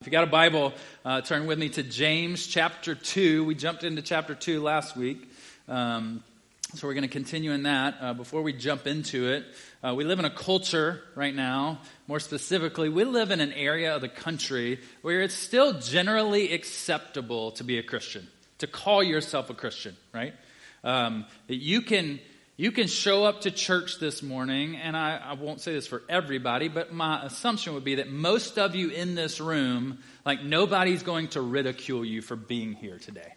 If you got a Bible, uh, turn with me to James chapter 2. We jumped into chapter 2 last week. Um, so we're going to continue in that. Uh, before we jump into it, uh, we live in a culture right now. More specifically, we live in an area of the country where it's still generally acceptable to be a Christian, to call yourself a Christian, right? Um, you can you can show up to church this morning, and I, I, won't say this for everybody, but my assumption would be that most of you in this room, like nobody's going to ridicule you for being here today.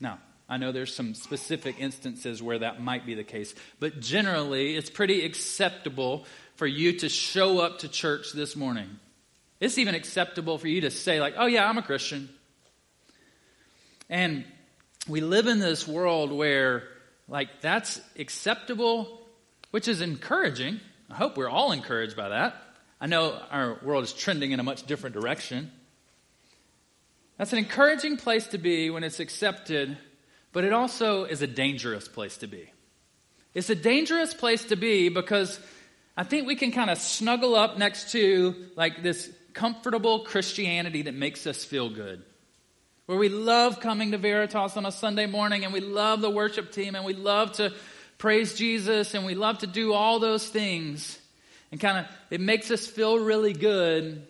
Now, I know there's some specific instances where that might be the case, but generally, it's pretty acceptable for you to show up to church this morning. It's even acceptable for you to say, like, oh, yeah, I'm a Christian. And we live in this world where like, that's acceptable, which is encouraging. I hope we're all encouraged by that. I know our world is trending in a much different direction. That's an encouraging place to be when it's accepted, but it also is a dangerous place to be. It's a dangerous place to be because I think we can kind of snuggle up next to like this comfortable Christianity that makes us feel good where we love coming to Veritas on a Sunday morning and we love the worship team and we love to praise Jesus and we love to do all those things. And kind of, it makes us feel really good.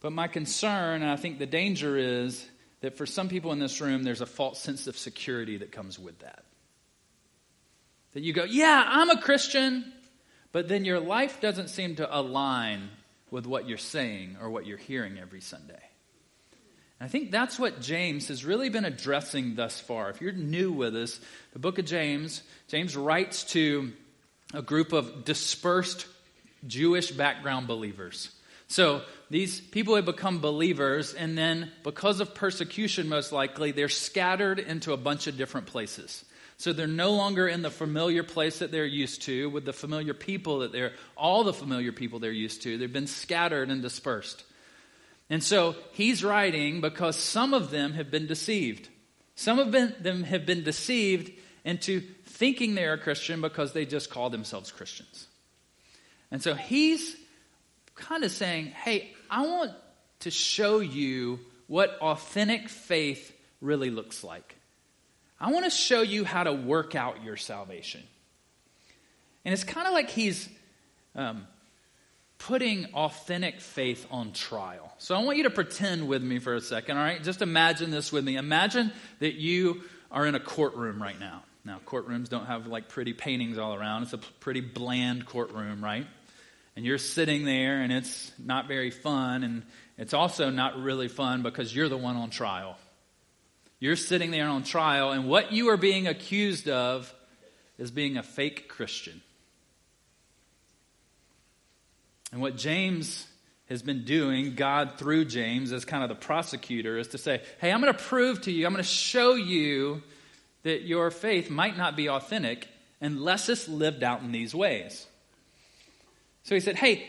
But my concern, and I think the danger is that for some people in this room, there's a false sense of security that comes with that. That you go, yeah, I'm a Christian, but then your life doesn't seem to align with what you're saying or what you're hearing every Sunday. I think that's what James has really been addressing thus far. If you're new with us, the book of James, James writes to a group of dispersed Jewish background believers. So these people have become believers, and then because of persecution, most likely, they're scattered into a bunch of different places. So they're no longer in the familiar place that they're used to, with the familiar people that they're, all the familiar people they're used to. They've been scattered and dispersed. And so he's writing because some of them have been deceived. Some of them have been deceived into thinking they're a Christian because they just call themselves Christians. And so he's kind of saying, hey, I want to show you what authentic faith really looks like. I want to show you how to work out your salvation. And it's kind of like he's um, putting authentic faith on trial. So I want you to pretend with me for a second, all right? Just imagine this with me. Imagine that you are in a courtroom right now. Now, courtrooms don't have like pretty paintings all around. It's a pretty bland courtroom, right? And you're sitting there and it's not very fun. And it's also not really fun because you're the one on trial. You're sitting there on trial, and what you are being accused of is being a fake Christian. And what James has been doing, God through James as kind of the prosecutor, is to say, hey, I'm going to prove to you, I'm going to show you that your faith might not be authentic unless it's lived out in these ways. So he said, hey,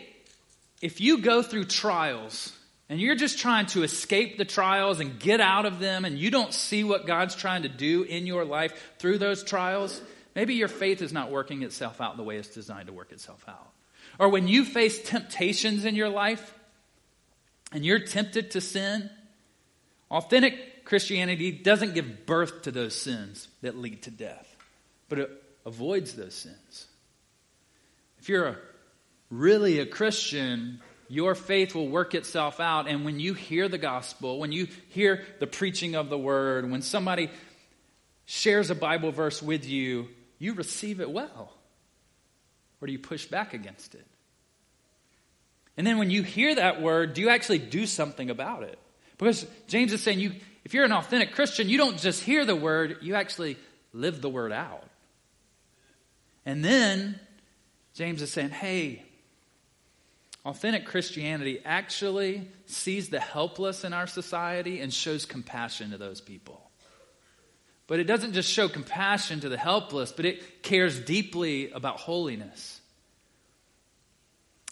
if you go through trials and you're just trying to escape the trials and get out of them and you don't see what God's trying to do in your life through those trials, maybe your faith is not working itself out the way it's designed to work itself out. Or when you face temptations in your life and you're tempted to sin, authentic Christianity doesn't give birth to those sins that lead to death, but it avoids those sins. If you're a, really a Christian, your faith will work itself out. And when you hear the gospel, when you hear the preaching of the word, when somebody shares a Bible verse with you, you receive it well. Or do you push back against it? And then when you hear that word, do you actually do something about it? Because James is saying you if you're an authentic Christian, you don't just hear the word, you actually live the word out. And then James is saying, hey, authentic Christianity actually sees the helpless in our society and shows compassion to those people. But it doesn't just show compassion to the helpless, but it cares deeply about holiness.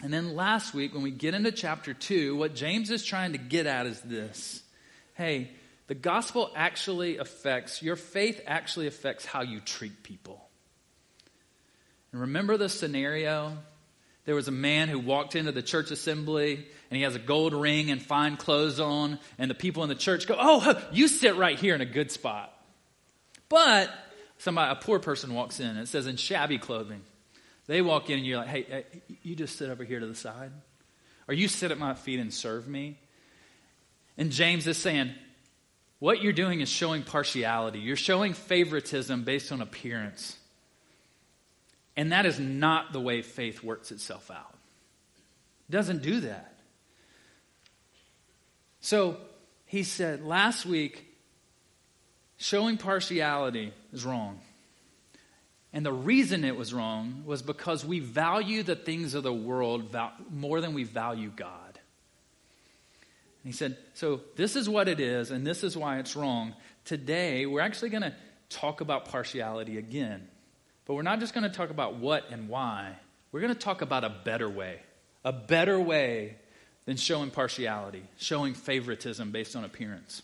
And then last week, when we get into chapter 2, what James is trying to get at is this hey, the gospel actually affects, your faith actually affects how you treat people. And remember the scenario? there was a man who walked into the church assembly and he has a gold ring and fine clothes on, and the people in the church go, Oh, you sit right here in a good spot. But somebody, a poor person walks in, and it says in shabby clothing. They walk in and you're like, hey, hey, you just sit over here to the side. Or you sit at my feet and serve me. And James is saying, what you're doing is showing partiality. You're showing favoritism based on appearance. And that is not the way faith works itself out. It doesn't do that. So he said last week, showing partiality is wrong. And the reason it was wrong was because we value the things of the world more than we value God. And he said, So this is what it is, and this is why it's wrong. Today, we're actually going to talk about partiality again. But we're not just going to talk about what and why. We're going to talk about a better way. A better way than showing partiality, showing favoritism based on appearance.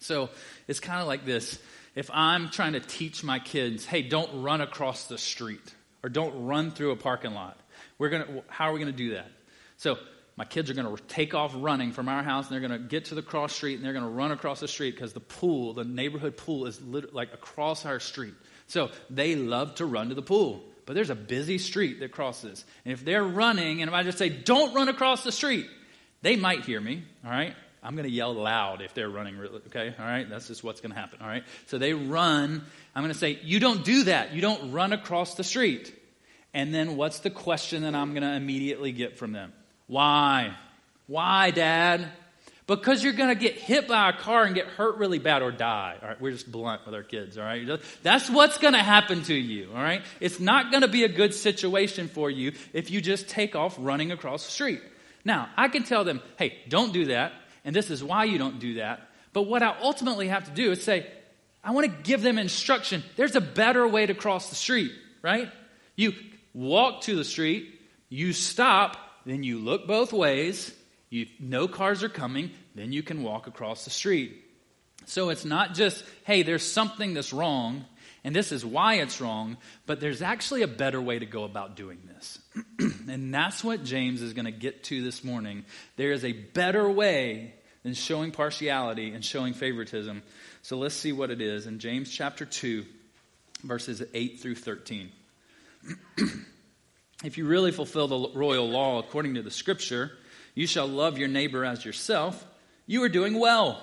So it's kind of like this if I'm trying to teach my kids, hey, don't run across the street or don't run through a parking lot, we're gonna, how are we going to do that? So my kids are going to take off running from our house and they're going to get to the cross street and they're going to run across the street because the pool, the neighborhood pool, is lit- like across our street. So they love to run to the pool. But there's a busy street that crosses. And if they're running, and if I just say, don't run across the street, they might hear me, all right? I'm going to yell loud if they're running, okay? All right? That's just what's going to happen, all right? So they run. I'm going to say, You don't do that. You don't run across the street. And then what's the question that I'm going to immediately get from them? Why? Why, Dad? Because you're going to get hit by a car and get hurt really bad or die. All right, we're just blunt with our kids, all right? That's what's going to happen to you, all right? It's not going to be a good situation for you if you just take off running across the street. Now, I can tell them, hey, don't do that and this is why you don't do that. But what I ultimately have to do is say, I want to give them instruction. There's a better way to cross the street, right? You walk to the street, you stop, then you look both ways, you no cars are coming, then you can walk across the street. So it's not just, hey, there's something that's wrong, and this is why it's wrong, but there's actually a better way to go about doing this. and that's what James is going to get to this morning. There is a better way than showing partiality and showing favoritism. So let's see what it is in James chapter 2, verses 8 through 13. if you really fulfill the royal law according to the scripture, you shall love your neighbor as yourself, you are doing well.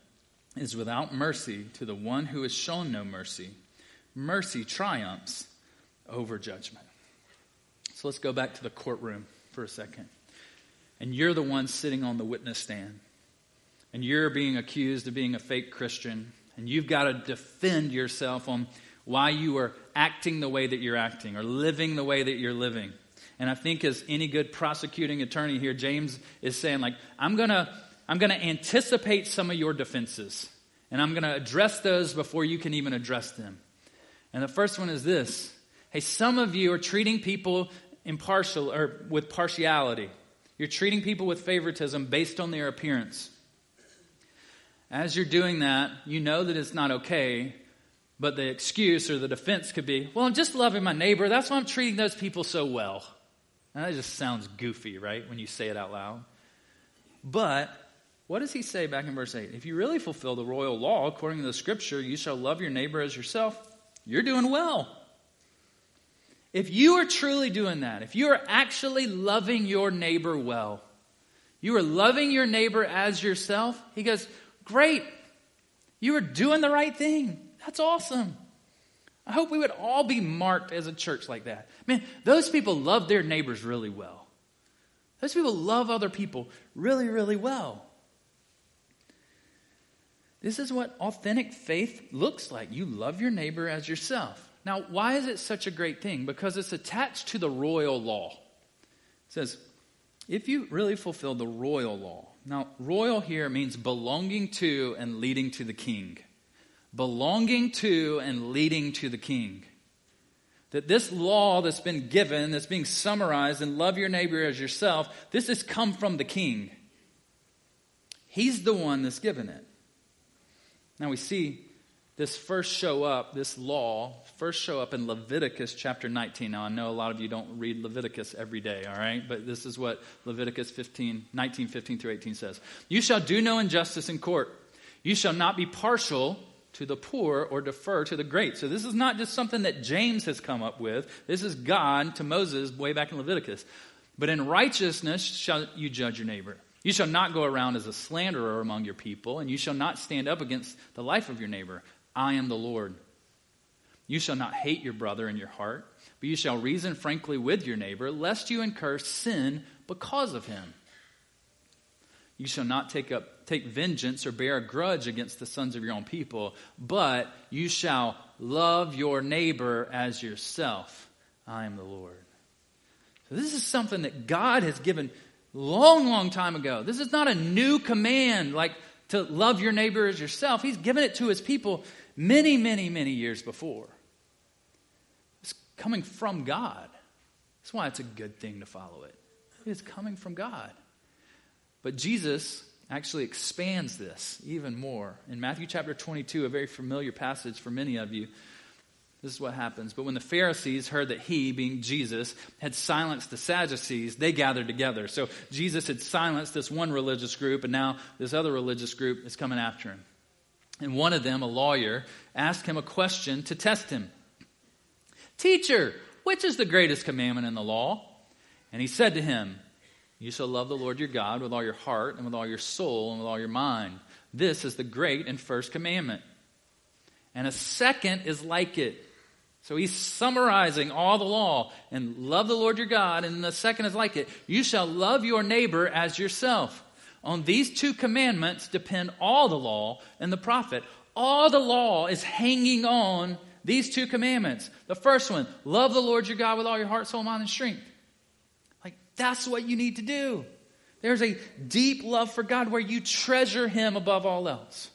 is without mercy to the one who has shown no mercy. Mercy triumphs over judgment. So let's go back to the courtroom for a second. And you're the one sitting on the witness stand and you're being accused of being a fake Christian, and you've got to defend yourself on why you are acting the way that you're acting or living the way that you're living. And I think, as any good prosecuting attorney here, James is saying, like, I'm going to. I'm going to anticipate some of your defenses, and I'm going to address those before you can even address them. And the first one is this Hey, some of you are treating people impartial or with partiality. You're treating people with favoritism based on their appearance. As you're doing that, you know that it's not okay, but the excuse or the defense could be, well, I'm just loving my neighbor. That's why I'm treating those people so well. And that just sounds goofy, right, when you say it out loud. But what does he say back in verse 8? If you really fulfill the royal law according to the scripture, you shall love your neighbor as yourself, you're doing well. If you are truly doing that, if you are actually loving your neighbor well, you are loving your neighbor as yourself, he goes, Great. You are doing the right thing. That's awesome. I hope we would all be marked as a church like that. Man, those people love their neighbors really well. Those people love other people really, really well. This is what authentic faith looks like. You love your neighbor as yourself. Now, why is it such a great thing? Because it's attached to the royal law. It says, if you really fulfill the royal law, Now, royal here means belonging to and leading to the king. Belonging to and leading to the king. That this law that's been given, that's being summarized, and love your neighbor as yourself, this has come from the king. He's the one that's given it. Now we see this first show up, this law, first show up in Leviticus chapter 19. Now, I know a lot of you don't read Leviticus every day, all right? But this is what Leviticus 15, 19, 15 through 18 says. You shall do no injustice in court. You shall not be partial to the poor or defer to the great. So this is not just something that James has come up with. This is God to Moses way back in Leviticus. But in righteousness shall you judge your neighbor. You shall not go around as a slanderer among your people, and you shall not stand up against the life of your neighbor. I am the Lord. You shall not hate your brother in your heart, but you shall reason frankly with your neighbor, lest you incur sin because of him. You shall not take up take vengeance or bear a grudge against the sons of your own people, but you shall love your neighbor as yourself. I am the Lord. So this is something that God has given long, long time ago. This is not a new command like to love your neighbor as yourself. He's given it to his people many, many, many years before. It's coming from God. That's why it's a good thing to follow it. It's coming from God. But Jesus actually expands this even more. In Matthew chapter 22, a very familiar passage for many of you, this is what happens. But when the Pharisees heard that he, being Jesus, had silenced the Sadducees, they gathered together. So Jesus had silenced this one religious group, and now this other religious group is coming after him. And one of them, a lawyer, asked him a question to test him Teacher, which is the greatest commandment in the law? And he said to him, You shall love the Lord your God with all your heart, and with all your soul, and with all your mind. This is the great and first commandment. And a second is like it so he's summarizing all the law and love the Lord your God. And the second is like it you shall love your neighbor as yourself. On these two commandments depend all the law and the prophet. All the law is hanging on these two commandments. The first one, love the Lord your God with all your heart, soul, mind, and strength. Like, that's what you need to do. There's a deep love for God where you treasure Him above all else.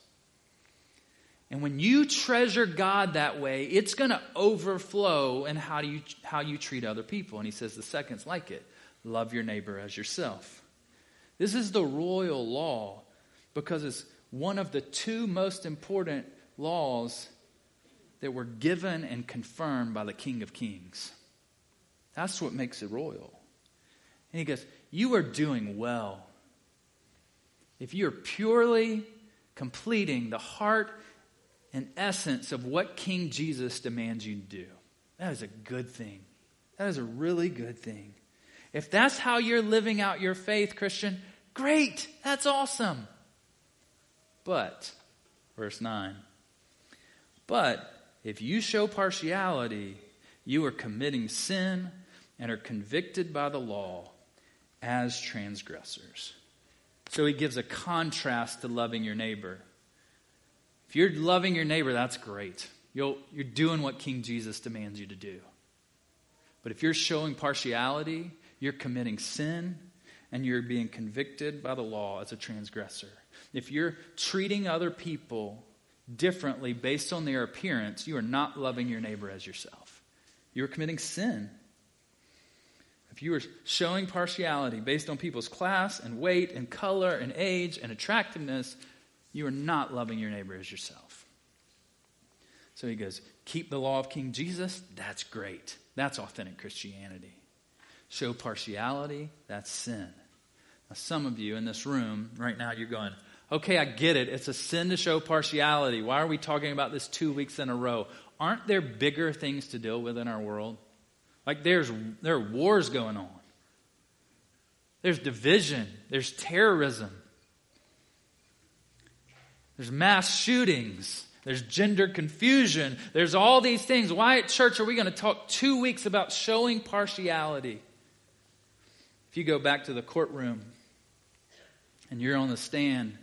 And when you treasure God that way, it's going to overflow in how you, how you treat other people. And he says the second's like it love your neighbor as yourself. This is the royal law because it's one of the two most important laws that were given and confirmed by the King of Kings. That's what makes it royal. And he goes, You are doing well. If you're purely completing the heart an essence of what King Jesus demands you do. That is a good thing. That is a really good thing. If that's how you're living out your faith, Christian, great. That's awesome. But, verse 9, but if you show partiality, you are committing sin and are convicted by the law as transgressors. So he gives a contrast to loving your neighbor. If you're loving your neighbor, that's great. you you're doing what King Jesus demands you to do. But if you're showing partiality, you're committing sin and you're being convicted by the law as a transgressor. If you're treating other people differently based on their appearance, you are not loving your neighbor as yourself. You are committing sin. If you are showing partiality based on people's class and weight and color and age and attractiveness, you are not loving your neighbor as yourself. So he goes, Keep the law of King Jesus? That's great. That's authentic Christianity. Show partiality? That's sin. Now, some of you in this room right now, you're going, Okay, I get it. It's a sin to show partiality. Why are we talking about this two weeks in a row? Aren't there bigger things to deal with in our world? Like there's there are wars going on. There's division, there's terrorism, there's mass shootings. There's gender confusion. There's all these things. Why at church are we going to talk two weeks about showing partiality? If you go back to the courtroom and you're on the stand,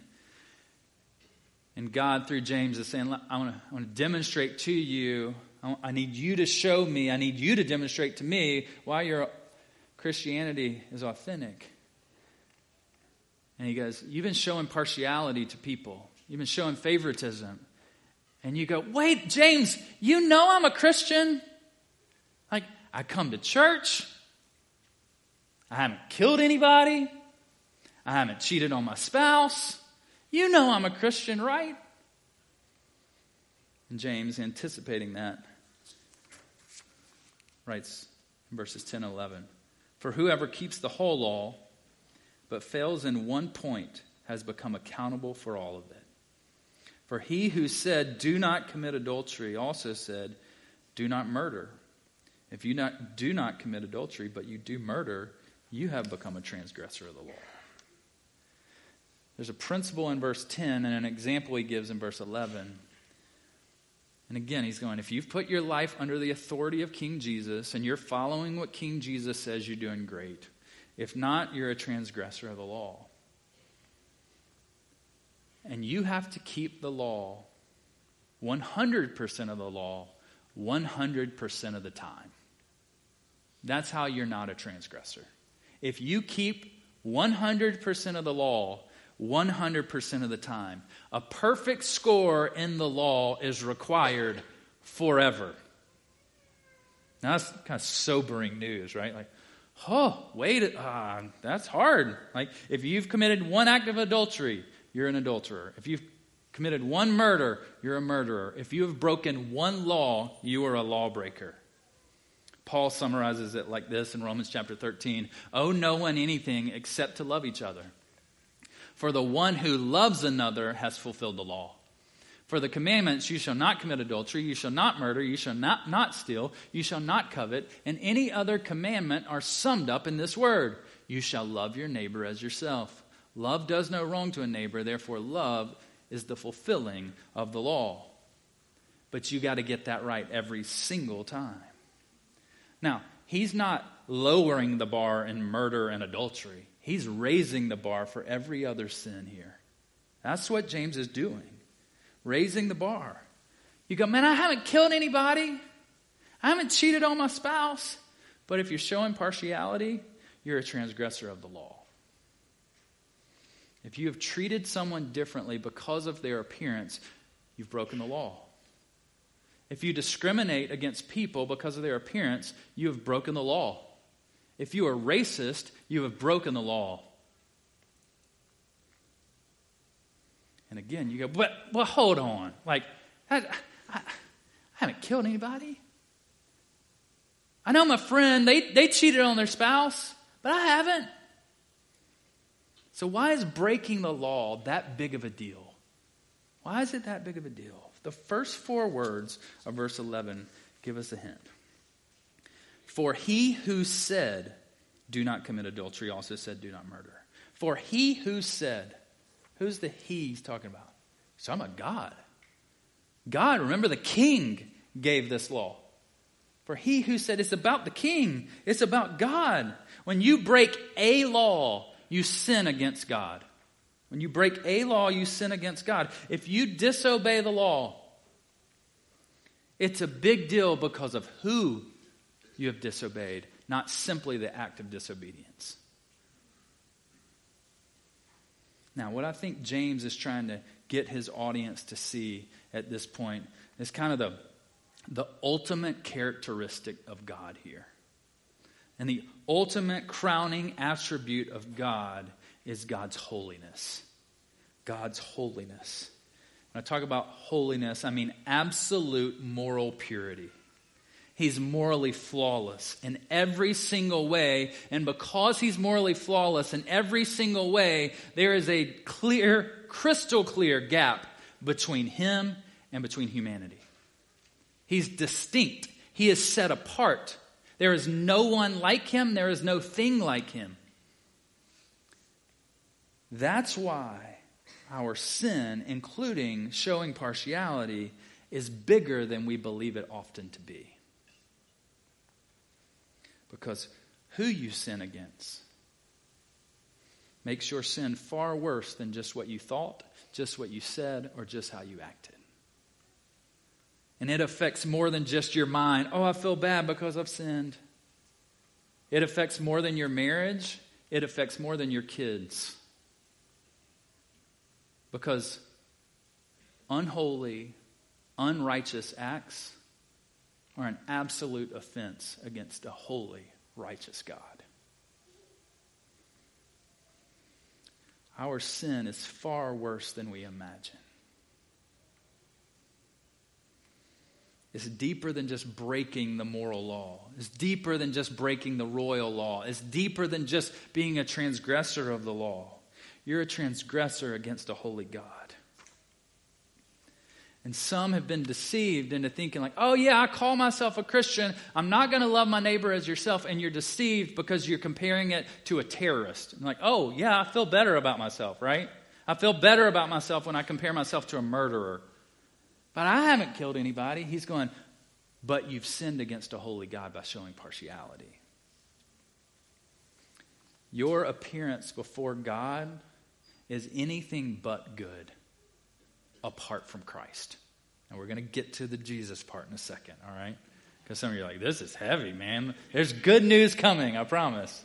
and God, through James, is saying, I want to, I want to demonstrate to you, I, I need you to show me, I need you to demonstrate to me why your Christianity is authentic. And he goes, You've been showing partiality to people, you've been showing favoritism. And you go, Wait, James, you know I'm a Christian. Like, I come to church. I haven't killed anybody. I haven't cheated on my spouse. You know I'm a Christian, right? And James, anticipating that, writes in verses 10 and 11 For whoever keeps the whole law but fails in one point has become accountable for all of it. For he who said, Do not commit adultery, also said, Do not murder. If you not, do not commit adultery, but you do murder, you have become a transgressor of the law. There's a principle in verse 10 and an example he gives in verse 11. And again, he's going, if you've put your life under the authority of King Jesus and you're following what King Jesus says, you're doing great. If not, you're a transgressor of the law. And you have to keep the law, 100% of the law, 100% of the time. That's how you're not a transgressor. If you keep 100% of the law 100% of the time, a perfect score in the law is required forever. Now, that's kind of sobering news, right? Like, oh, wait, uh, that's hard. Like, if you've committed one act of adultery, you're an adulterer. If you've committed one murder, you're a murderer. If you have broken one law, you are a lawbreaker. Paul summarizes it like this in Romans chapter 13 Owe no one anything except to love each other. For the one who loves another has fulfilled the law. For the commandments, you shall not commit adultery, you shall not murder, you shall not, not steal, you shall not covet, and any other commandment are summed up in this word You shall love your neighbor as yourself. Love does no wrong to a neighbor, therefore, love is the fulfilling of the law. But you got to get that right every single time. Now, he's not lowering the bar in murder and adultery, he's raising the bar for every other sin here. That's what James is doing, raising the bar. You go, man, I haven't killed anybody, I haven't cheated on my spouse. But if you're showing partiality, you're a transgressor of the law. If you have treated someone differently because of their appearance, you've broken the law. If you discriminate against people because of their appearance, you have broken the law. If you are racist, you have broken the law. And again, you go, but, well, hold on. Like, I, I, I haven't killed anybody. I know my friend, they, they cheated on their spouse, but I haven't. So, why is breaking the law that big of a deal? Why is it that big of a deal? The first four words of verse 11 give us a hint. For he who said, Do not commit adultery, also said, Do not murder. For he who said, Who's the he he's talking about? He's talking about God. God, remember, the king gave this law. For he who said, It's about the king, it's about God. When you break a law, you sin against God. When you break a law, you sin against God. If you disobey the law, it's a big deal because of who you have disobeyed, not simply the act of disobedience. Now, what I think James is trying to get his audience to see at this point is kind of the, the ultimate characteristic of God here. And the ultimate crowning attribute of God is God's holiness. God's holiness. When I talk about holiness, I mean absolute moral purity. He's morally flawless in every single way. And because he's morally flawless in every single way, there is a clear, crystal clear gap between him and between humanity. He's distinct, he is set apart. There is no one like him, there is no thing like him. That's why our sin, including showing partiality, is bigger than we believe it often to be. Because who you sin against makes your sin far worse than just what you thought, just what you said, or just how you acted. And it affects more than just your mind. Oh, I feel bad because I've sinned. It affects more than your marriage, it affects more than your kids. Because unholy, unrighteous acts are an absolute offense against a holy, righteous God. Our sin is far worse than we imagine. It's deeper than just breaking the moral law. It's deeper than just breaking the royal law. It's deeper than just being a transgressor of the law. You're a transgressor against a holy God. And some have been deceived into thinking, like, oh, yeah, I call myself a Christian. I'm not going to love my neighbor as yourself. And you're deceived because you're comparing it to a terrorist. like, oh, yeah, I feel better about myself, right? I feel better about myself when I compare myself to a murderer. But I haven't killed anybody. He's going, but you've sinned against a holy God by showing partiality. Your appearance before God is anything but good apart from Christ. And we're going to get to the Jesus part in a second, all right? Because some of you are like, this is heavy, man. There's good news coming, I promise.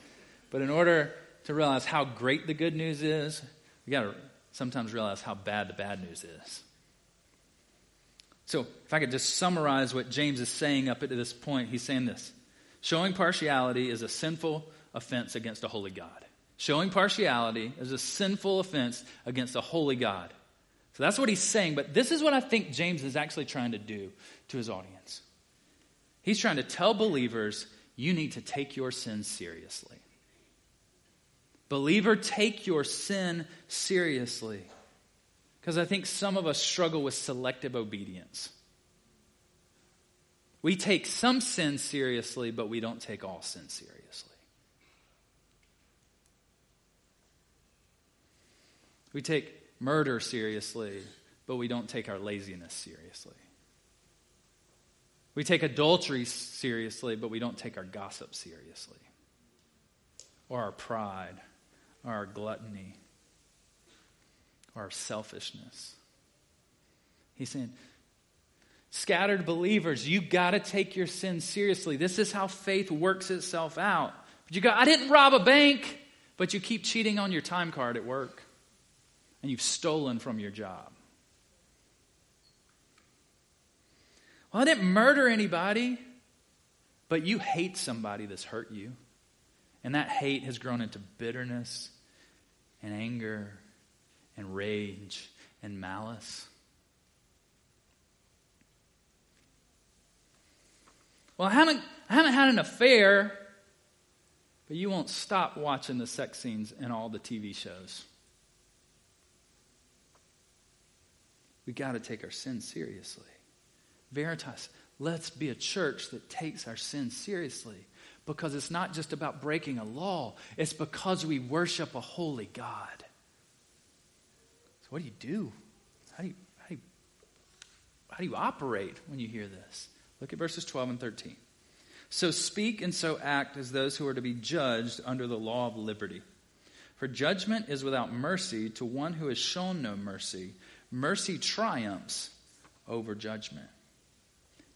But in order to realize how great the good news is, we got to sometimes realize how bad the bad news is. So, if I could just summarize what James is saying up to this point, he's saying this Showing partiality is a sinful offense against a holy God. Showing partiality is a sinful offense against a holy God. So that's what he's saying, but this is what I think James is actually trying to do to his audience. He's trying to tell believers, you need to take your sin seriously. Believer, take your sin seriously. Because I think some of us struggle with selective obedience. We take some sin seriously, but we don't take all sin seriously. We take murder seriously, but we don't take our laziness seriously. We take adultery seriously, but we don't take our gossip seriously, or our pride, or our gluttony, our selfishness. He's saying, scattered believers, you got to take your sin seriously. This is how faith works itself out. But you go, I didn't rob a bank, but you keep cheating on your time card at work and you've stolen from your job. Well, I didn't murder anybody, but you hate somebody that's hurt you. And that hate has grown into bitterness and anger and rage and malice. Well, I haven't, I haven't had an affair, but you won't stop watching the sex scenes in all the TV shows. We got to take our sin seriously. Veritas, let's be a church that takes our sin seriously because it's not just about breaking a law, it's because we worship a holy God. So, what do you do? How do you, how do you, how do you operate when you hear this? Look at verses 12 and 13. So speak and so act as those who are to be judged under the law of liberty. For judgment is without mercy to one who has shown no mercy mercy triumphs over judgment.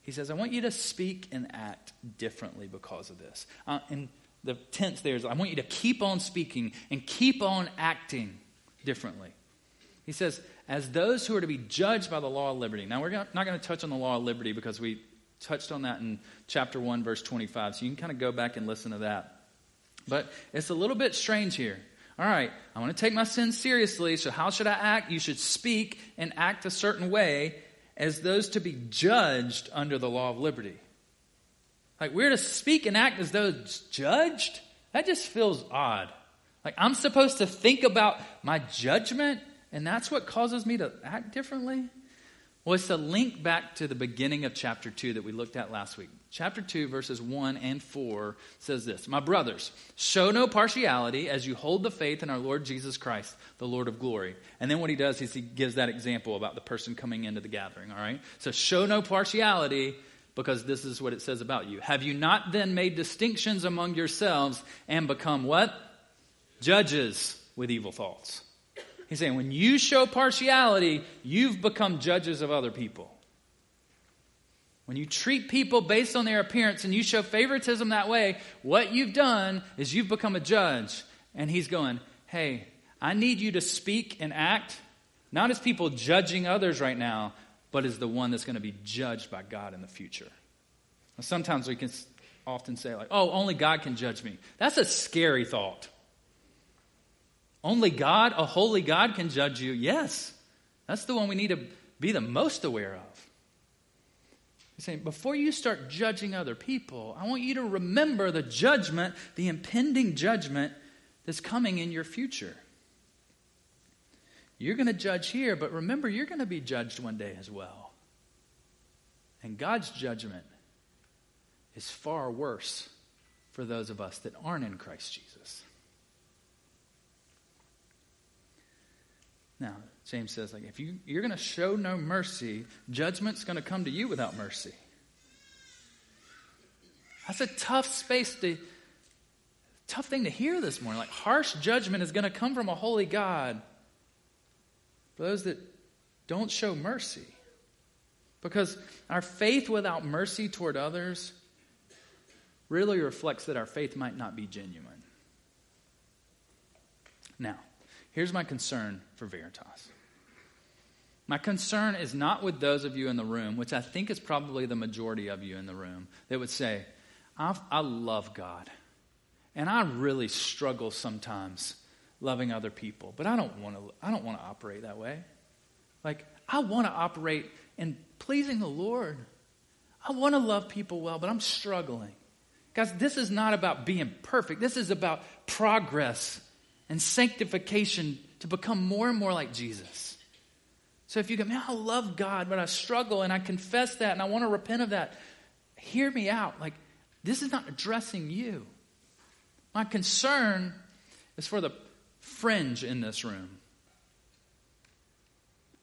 He says, I want you to speak and act differently because of this. Uh, and the tense there is, I want you to keep on speaking and keep on acting differently. He says, as those who are to be judged by the law of liberty. Now, we're not going to touch on the law of liberty because we touched on that in chapter 1, verse 25. So you can kind of go back and listen to that. But it's a little bit strange here. All right, I want to take my sin seriously, so how should I act? You should speak and act a certain way as those to be judged under the law of liberty. Like, we're to speak and act as those judged? That just feels odd. Like, I'm supposed to think about my judgment, and that's what causes me to act differently? Well, it's a link back to the beginning of chapter 2 that we looked at last week. Chapter 2, verses 1 and 4 says this My brothers, show no partiality as you hold the faith in our Lord Jesus Christ, the Lord of glory. And then what he does is he gives that example about the person coming into the gathering, all right? So show no partiality because this is what it says about you. Have you not then made distinctions among yourselves and become what? Judges with evil thoughts. He's saying when you show partiality, you've become judges of other people. When you treat people based on their appearance and you show favoritism that way, what you've done is you've become a judge. And he's going, hey, I need you to speak and act Not as people judging others right now, but as the one that's going to be judged by God in the future. Sometimes we can often say, like, oh, only God can judge me. That's a scary thought. Only God, a holy God, can judge you. Yes. That's the one we need to be the most aware of. He's saying, before you start judging other people, I want you to remember the judgment, the impending judgment that's coming in your future. You're going to judge here, but remember, you're going to be judged one day as well. And God's judgment is far worse for those of us that aren't in Christ Jesus. Now, James says, like, if you, you're going to show no mercy, judgment's going to come to you without mercy. That's a tough space to, tough thing to hear this morning. Like, harsh judgment is going to come from a holy God for those that don't show mercy. Because our faith without mercy toward others really reflects that our faith might not be genuine. Now, here's my concern for Veritas. My concern is not with those of you in the room, which I think is probably the majority of you in the room, that would say, I, love God. And I really struggle sometimes loving other people, but I don't want to I don't want to operate that way. Like I want to operate in pleasing the Lord. I want to love people well, but I'm struggling. Guys, this is not about being perfect. This is about progress and sanctification to become more and more like Jesus. So if you go, man, I love God, but I struggle and I confess that and I want to repent of that, hear me out. Like, this is not addressing you. My concern is for the fringe in this room.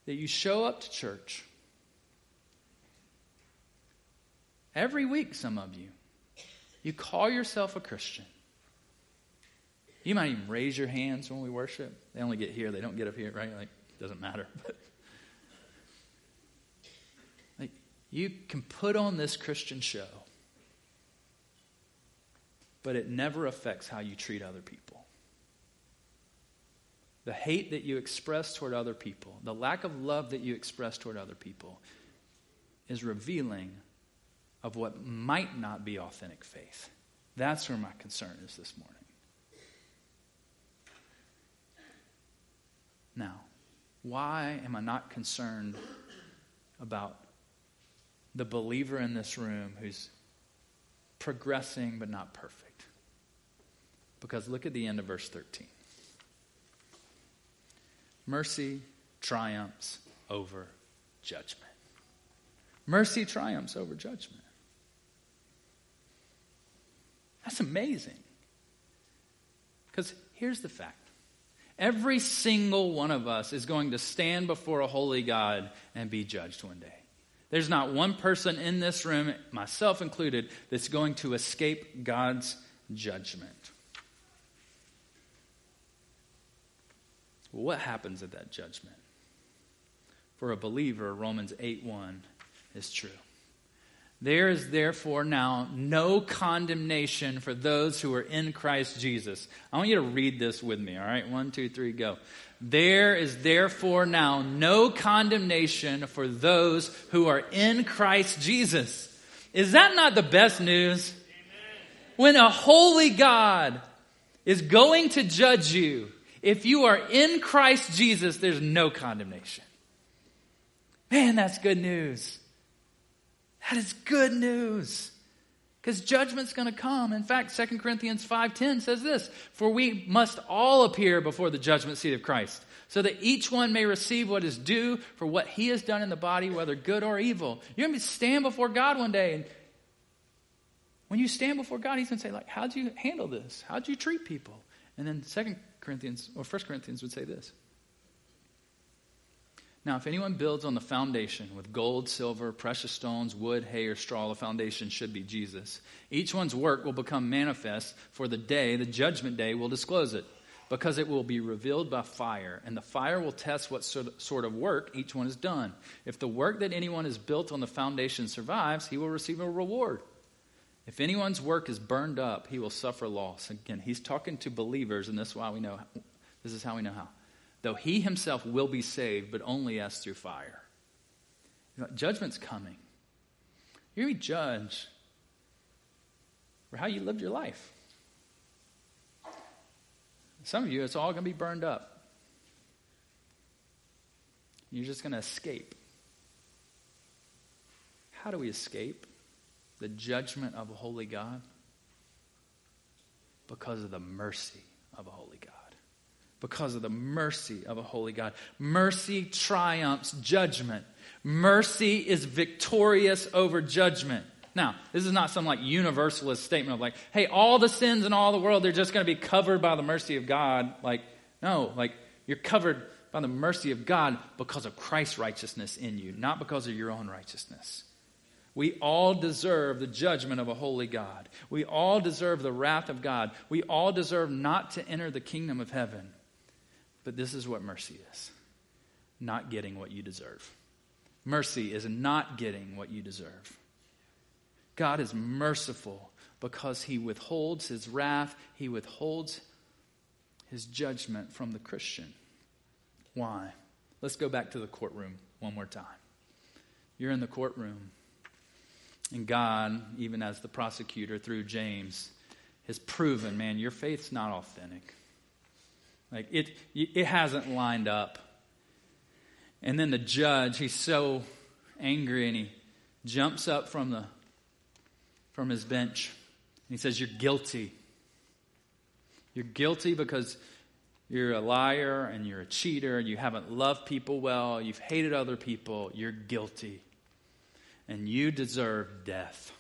That you show up to church every week, some of you. You call yourself a Christian. You might even raise your hands when we worship. They only get here, they don't get up here, right? Like, it doesn't matter. like, you can put on this Christian show, but it never affects how you treat other people. The hate that you express toward other people, the lack of love that you express toward other people, is revealing of what might not be authentic faith. That's where my concern is this morning. Now, why am I not concerned about the believer in this room who's progressing but not perfect? Because look at the end of verse 13. Mercy triumphs over judgment. Mercy triumphs over judgment. That's amazing. Because here's the fact every single one of us is going to stand before a holy God and be judged one day. There's not one person in this room, myself included, that's going to escape God's judgment. what happens at that judgment? For a believer, Romans 8 1 is true. There is therefore now no condemnation for those who are in Christ Jesus. I want you to read this with me, all right? One, two, three, go. There is therefore now no condemnation for those who are in Christ Jesus. Is that not the best news? When a holy God is going to judge you, if you are in Christ Jesus, there's no condemnation. Man, that's good news. That is good news. Because judgment's going to come. In fact, 2 Corinthians 5:10 says this, "For we must all appear before the judgment seat of Christ, so that each one may receive what is due for what he has done in the body, whether good or evil." You're going to stand before God one day and when you stand before God, he's going to say like, "How'd you handle this? How'd you treat people?" And then 2 Corinthians or 1 Corinthians would say this. Now, if anyone builds on the foundation with gold, silver, precious stones, wood, hay, or straw, the foundation should be Jesus. Each one's work will become manifest, for the day, the judgment day, will disclose it, because it will be revealed by fire, and the fire will test what sort of work each one has done. If the work that anyone has built on the foundation survives, he will receive a reward. If anyone's work is burned up, he will suffer loss. Again, he's talking to believers, and this is why we know this is how we know how. Though he himself will be saved, but only as through fire. Judgment's coming. You're going to be judged for how you lived your life. Some of you, it's all going to be burned up. You're just going to escape. How do we escape the judgment of a holy God? Because of the mercy of a holy. Because of the mercy of a holy God. Mercy triumphs judgment. Mercy is victorious over judgment. Now, this is not some like universalist statement of like, hey, all the sins in all the world, they're just going to be covered by the mercy of God. Like, no, like, you're covered by the mercy of God because of Christ's righteousness in you, not because of your own righteousness. We all deserve the judgment of a holy God. We all deserve the wrath of God. We all deserve not to enter the kingdom of heaven. But this is what mercy is not getting what you deserve. Mercy is not getting what you deserve. God is merciful because he withholds his wrath, he withholds his judgment from the Christian. Why? Let's go back to the courtroom one more time. You're in the courtroom, and God, even as the prosecutor through James, has proven, man, your faith's not authentic. Like it, it hasn't lined up. And then the judge, he's so angry and he jumps up from the from his bench. And he says, You're guilty. You're guilty because you're a liar and you're a cheater and you haven't loved people well. You've hated other people. You're guilty. And you deserve death.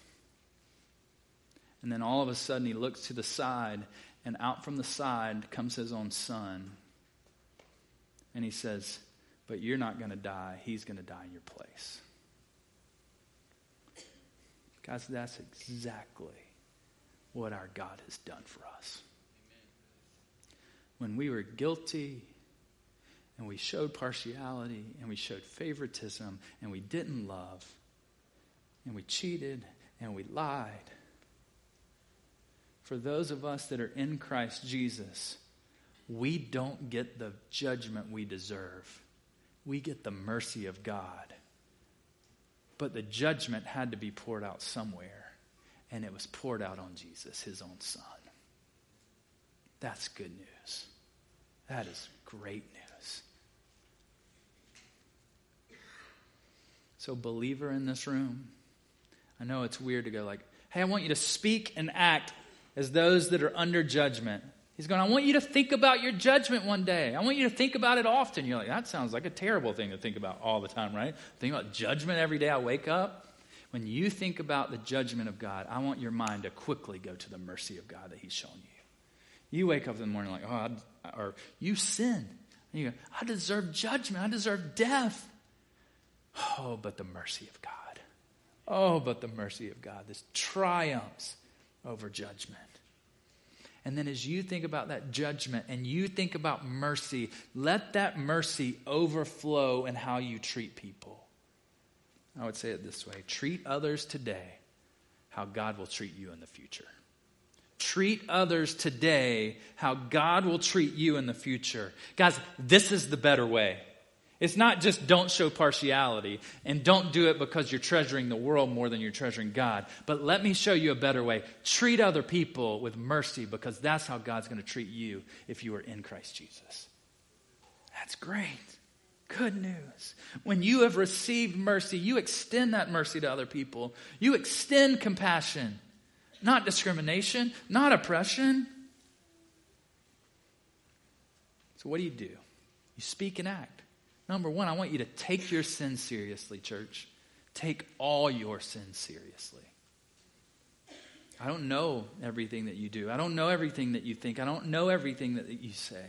And then all of a sudden he looks to the side, and out from the side comes his own son. And he says, But you're not going to die. He's going to die in your place. Guys, that's exactly what our God has done for us. When we were guilty and we showed partiality and we showed favoritism and we didn't love and we cheated and we lied, for those of us that are in Christ Jesus, we don't get the judgment we deserve. We get the mercy of God. But the judgment had to be poured out somewhere, and it was poured out on Jesus, his own son. That's good news. That is great news. So, believer in this room, I know it's weird to go like, hey, I want you to speak and act as those that are under judgment. He's going, I want you to think about your judgment one day. I want you to think about it often. You're like, that sounds like a terrible thing to think about all the time, right? Think about judgment every day I wake up. When you think about the judgment of God, I want your mind to quickly go to the mercy of God that He's shown you. You wake up in the morning like, oh, I, or you sin. And you go, I deserve judgment. I deserve death. Oh, but the mercy of God. Oh, but the mercy of God. This triumphs over judgment. And then as you think about that judgment and you think about mercy, let that mercy overflow in how you treat people. I would say it this way treat others today how God will treat you in the future. Treat others today how God will treat you in the future. Guys, this is the better way. It's not just don't show partiality and don't do it because you're treasuring the world more than you're treasuring God. But let me show you a better way. Treat other people with mercy because that's how God's going to treat you if you are in Christ Jesus. That's great. Good news. When you have received mercy, you extend that mercy to other people. You extend compassion, not discrimination, not oppression. So, what do you do? You speak and act. Number one, I want you to take your sin seriously, church. Take all your sins seriously. I don't know everything that you do. I don't know everything that you think. I don't know everything that you say.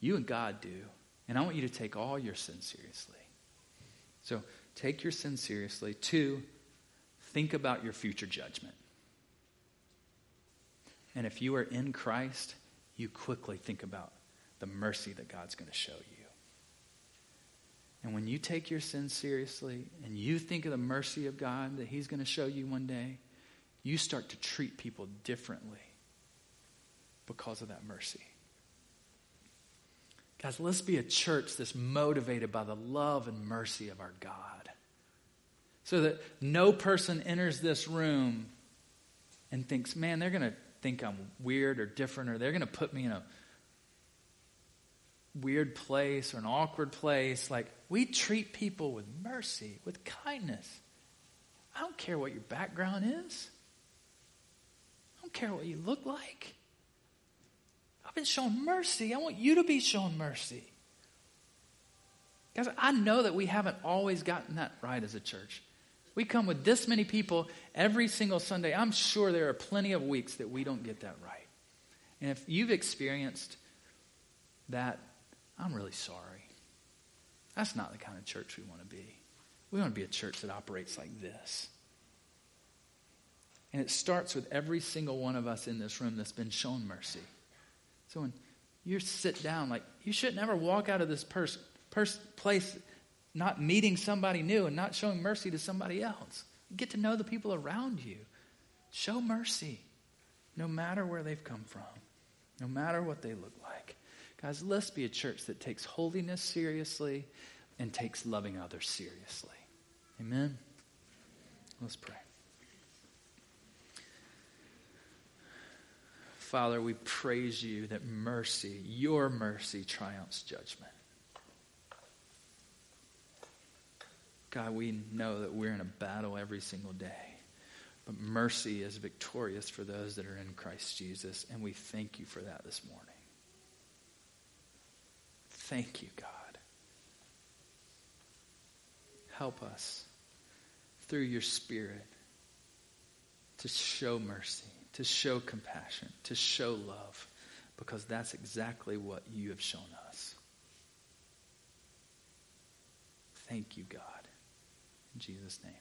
You and God do. And I want you to take all your sins seriously. So take your sin seriously. Two, think about your future judgment. And if you are in Christ, you quickly think about the mercy that God's going to show you. And when you take your sin seriously and you think of the mercy of God that He's going to show you one day, you start to treat people differently because of that mercy. Guys, let's be a church that's motivated by the love and mercy of our God. So that no person enters this room and thinks, man, they're going to think I'm weird or different, or they're going to put me in a weird place or an awkward place. Like, we treat people with mercy, with kindness. I don't care what your background is, I don't care what you look like. I've been shown mercy. I want you to be shown mercy. Guys, I know that we haven't always gotten that right as a church. We come with this many people every single Sunday. I'm sure there are plenty of weeks that we don't get that right. And if you've experienced that, I'm really sorry. That's not the kind of church we want to be. We want to be a church that operates like this. And it starts with every single one of us in this room that's been shown mercy. So when you sit down, like you should never walk out of this pers- pers- place not meeting somebody new and not showing mercy to somebody else. Get to know the people around you. Show mercy, no matter where they've come from, no matter what they look like. Guys, let's be a church that takes holiness seriously and takes loving others seriously. Amen? Let's pray. Father, we praise you that mercy, your mercy, triumphs judgment. God, we know that we're in a battle every single day. But mercy is victorious for those that are in Christ Jesus, and we thank you for that this morning. Thank you, God. Help us through your Spirit to show mercy to show compassion, to show love, because that's exactly what you have shown us. Thank you, God. In Jesus' name.